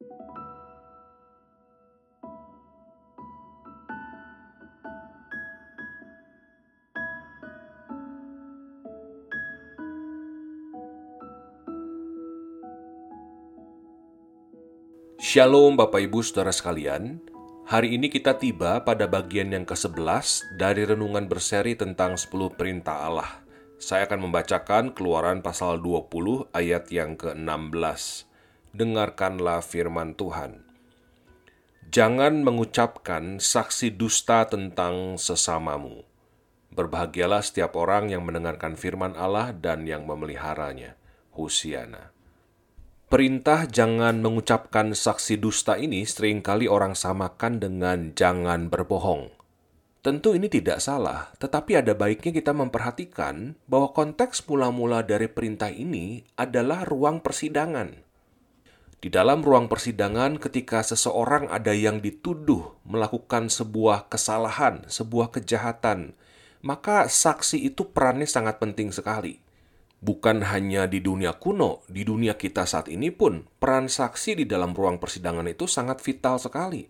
Shalom Bapak Ibu Saudara sekalian. Hari ini kita tiba pada bagian yang ke-11 dari renungan berseri tentang 10 perintah Allah. Saya akan membacakan keluaran pasal 20 ayat yang ke-16 Dengarkanlah firman Tuhan Jangan mengucapkan saksi dusta tentang sesamamu Berbahagialah setiap orang yang mendengarkan firman Allah dan yang memeliharanya Husiana Perintah jangan mengucapkan saksi dusta ini sering kali orang samakan dengan jangan berbohong. Tentu ini tidak salah, tetapi ada baiknya kita memperhatikan bahwa konteks mula-mula dari perintah ini adalah ruang persidangan. Di dalam ruang persidangan, ketika seseorang ada yang dituduh melakukan sebuah kesalahan, sebuah kejahatan, maka saksi itu perannya sangat penting sekali Bukan hanya di dunia kuno, di dunia kita saat ini pun, peran saksi di dalam ruang persidangan itu sangat vital sekali.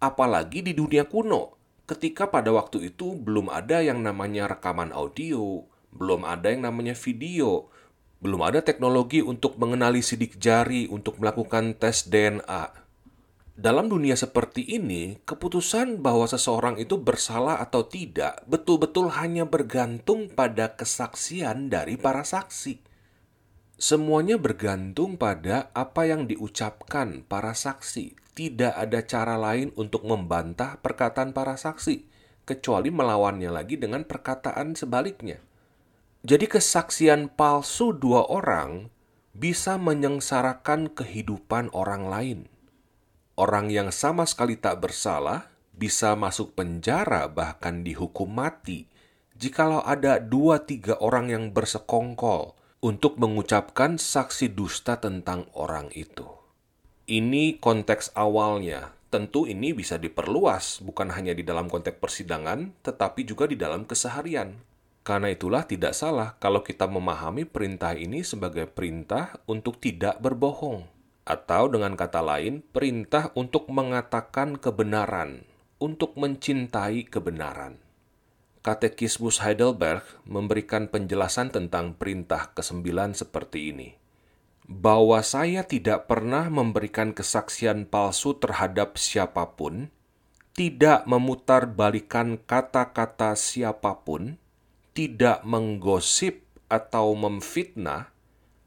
Apalagi di dunia kuno, ketika pada waktu itu belum ada yang namanya rekaman audio, belum ada yang namanya video, belum ada teknologi untuk mengenali sidik jari untuk melakukan tes DNA dalam dunia seperti ini, keputusan bahwa seseorang itu bersalah atau tidak betul-betul hanya bergantung pada kesaksian dari para saksi. Semuanya bergantung pada apa yang diucapkan para saksi. Tidak ada cara lain untuk membantah perkataan para saksi, kecuali melawannya lagi dengan perkataan sebaliknya. Jadi, kesaksian palsu dua orang bisa menyengsarakan kehidupan orang lain orang yang sama sekali tak bersalah bisa masuk penjara bahkan dihukum mati jikalau ada dua tiga orang yang bersekongkol untuk mengucapkan saksi dusta tentang orang itu. Ini konteks awalnya. Tentu ini bisa diperluas, bukan hanya di dalam konteks persidangan, tetapi juga di dalam keseharian. Karena itulah tidak salah kalau kita memahami perintah ini sebagai perintah untuk tidak berbohong atau dengan kata lain, perintah untuk mengatakan kebenaran, untuk mencintai kebenaran. Katekismus Heidelberg memberikan penjelasan tentang perintah kesembilan seperti ini. Bahwa saya tidak pernah memberikan kesaksian palsu terhadap siapa pun, tidak memutar-balikan kata-kata siapa pun, tidak menggosip atau memfitnah,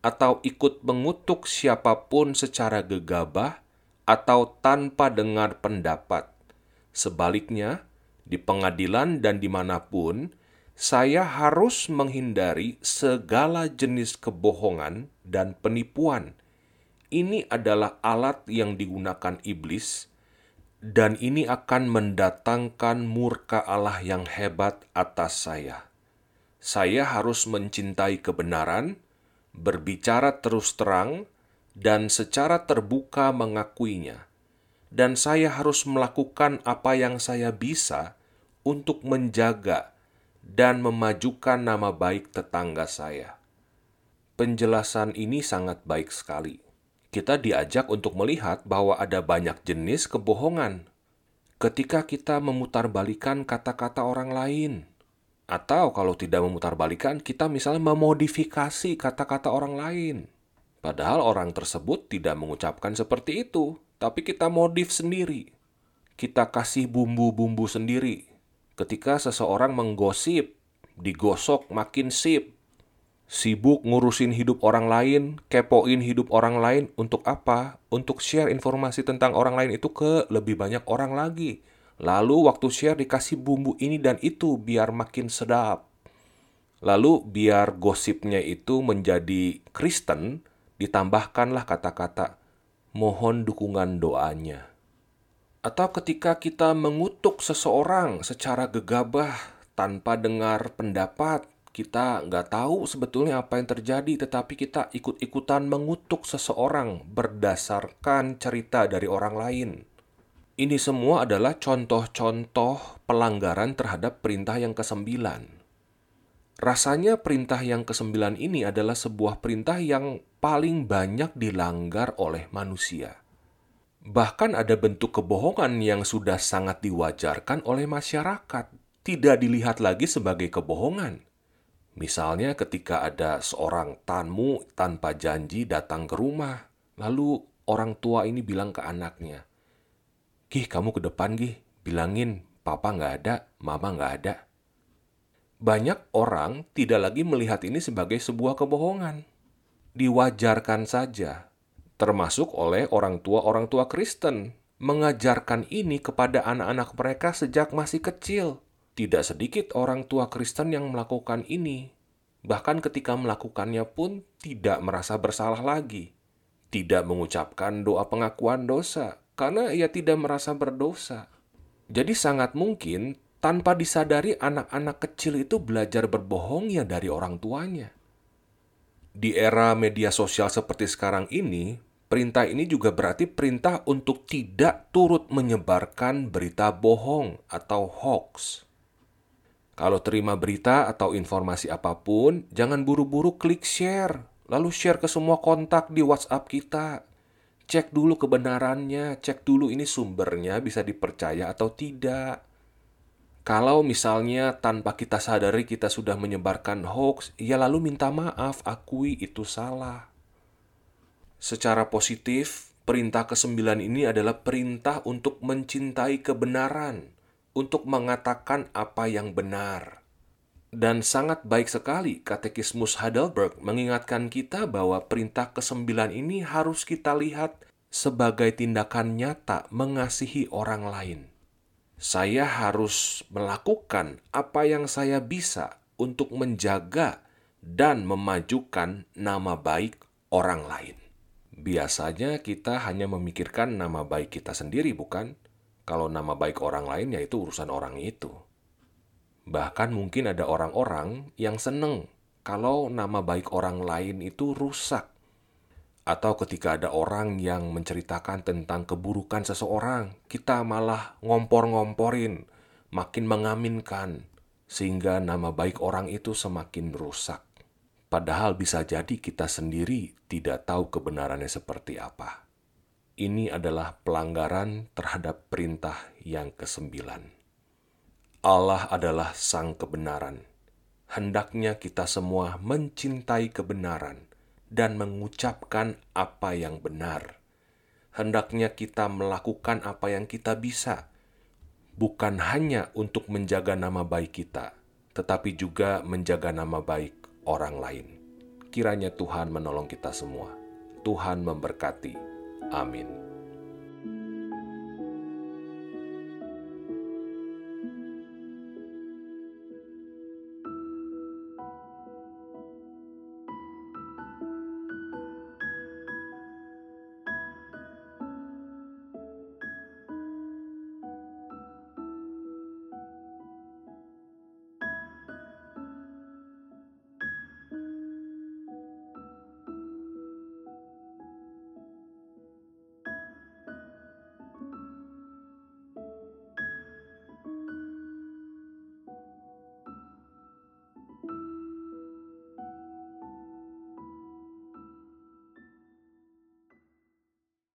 atau ikut mengutuk siapa pun secara gegabah atau tanpa dengar pendapat. Sebaliknya, di pengadilan dan di mana pun, saya harus menghindari segala jenis kebohongan dan penipuan. Ini adalah alat yang digunakan iblis, dan ini akan mendatangkan murka Allah yang hebat atas saya. Saya harus mencintai kebenaran berbicara terus terang, dan secara terbuka mengakuinya. Dan saya harus melakukan apa yang saya bisa untuk menjaga dan memajukan nama baik tetangga saya. Penjelasan ini sangat baik sekali. Kita diajak untuk melihat bahwa ada banyak jenis kebohongan. Ketika kita memutarbalikan kata-kata orang lain, atau kalau tidak memutarbalikan, kita misalnya memodifikasi kata-kata orang lain. Padahal orang tersebut tidak mengucapkan seperti itu, tapi kita modif sendiri. Kita kasih bumbu-bumbu sendiri. Ketika seseorang menggosip, digosok makin sip. Sibuk ngurusin hidup orang lain, kepoin hidup orang lain untuk apa? Untuk share informasi tentang orang lain itu ke lebih banyak orang lagi Lalu waktu share dikasih bumbu ini dan itu biar makin sedap. Lalu biar gosipnya itu menjadi Kristen, ditambahkanlah kata-kata mohon dukungan doanya. Atau ketika kita mengutuk seseorang secara gegabah tanpa dengar pendapat, kita nggak tahu sebetulnya apa yang terjadi, tetapi kita ikut-ikutan mengutuk seseorang berdasarkan cerita dari orang lain. Ini semua adalah contoh-contoh pelanggaran terhadap perintah yang kesembilan. Rasanya perintah yang kesembilan ini adalah sebuah perintah yang paling banyak dilanggar oleh manusia. Bahkan ada bentuk kebohongan yang sudah sangat diwajarkan oleh masyarakat, tidak dilihat lagi sebagai kebohongan. Misalnya ketika ada seorang tamu tanpa janji datang ke rumah, lalu orang tua ini bilang ke anaknya, Gih, kamu ke depan, Gih. Bilangin, papa nggak ada, mama nggak ada. Banyak orang tidak lagi melihat ini sebagai sebuah kebohongan. Diwajarkan saja, termasuk oleh orang tua-orang tua Kristen, mengajarkan ini kepada anak-anak mereka sejak masih kecil. Tidak sedikit orang tua Kristen yang melakukan ini, bahkan ketika melakukannya pun tidak merasa bersalah lagi, tidak mengucapkan doa pengakuan dosa karena ia tidak merasa berdosa. Jadi, sangat mungkin tanpa disadari anak-anak kecil itu belajar berbohong ya dari orang tuanya. Di era media sosial seperti sekarang ini, perintah ini juga berarti perintah untuk tidak turut menyebarkan berita bohong atau hoax. Kalau terima berita atau informasi apa pun, jangan buru-buru klik share, lalu share ke semua kontak di WhatsApp kita. Cek dulu kebenarannya, cek dulu ini sumbernya bisa dipercaya atau tidak. Kalau misalnya tanpa kita sadari kita sudah menyebarkan hoax, ya lalu minta maaf, akui itu salah. Secara positif, perintah kesembilan ini adalah perintah untuk mencintai kebenaran, untuk mengatakan apa yang benar. Dan sangat baik sekali Katekismus Heidelberg mengingatkan kita bahwa perintah kesembilan ini harus kita lihat sebagai tindakan nyata mengasihi orang lain saya harus melakukan apa yang saya bisa untuk menjaga dan memajukan nama baik orang lain. Biasanya kita hanya memikirkan nama baik kita sendiri, bukan? Kalau nama baik orang lain, yaitu urusan orang itu. Bahkan mungkin ada orang-orang yang seneng kalau nama baik orang lain itu rusak atau ketika ada orang yang menceritakan tentang keburukan seseorang, kita malah ngompor-ngomporin, makin mengaminkan, sehingga nama baik orang itu semakin rusak. Padahal bisa jadi kita sendiri tidak tahu kebenarannya seperti apa. Ini adalah pelanggaran terhadap perintah yang kesembilan. Allah adalah sang kebenaran. Hendaknya kita semua mencintai kebenaran dan mengucapkan apa yang benar. Hendaknya kita melakukan apa yang kita bisa, bukan hanya untuk menjaga nama baik kita, tetapi juga menjaga nama baik orang lain. Kiranya Tuhan menolong kita semua. Tuhan memberkati. Amin.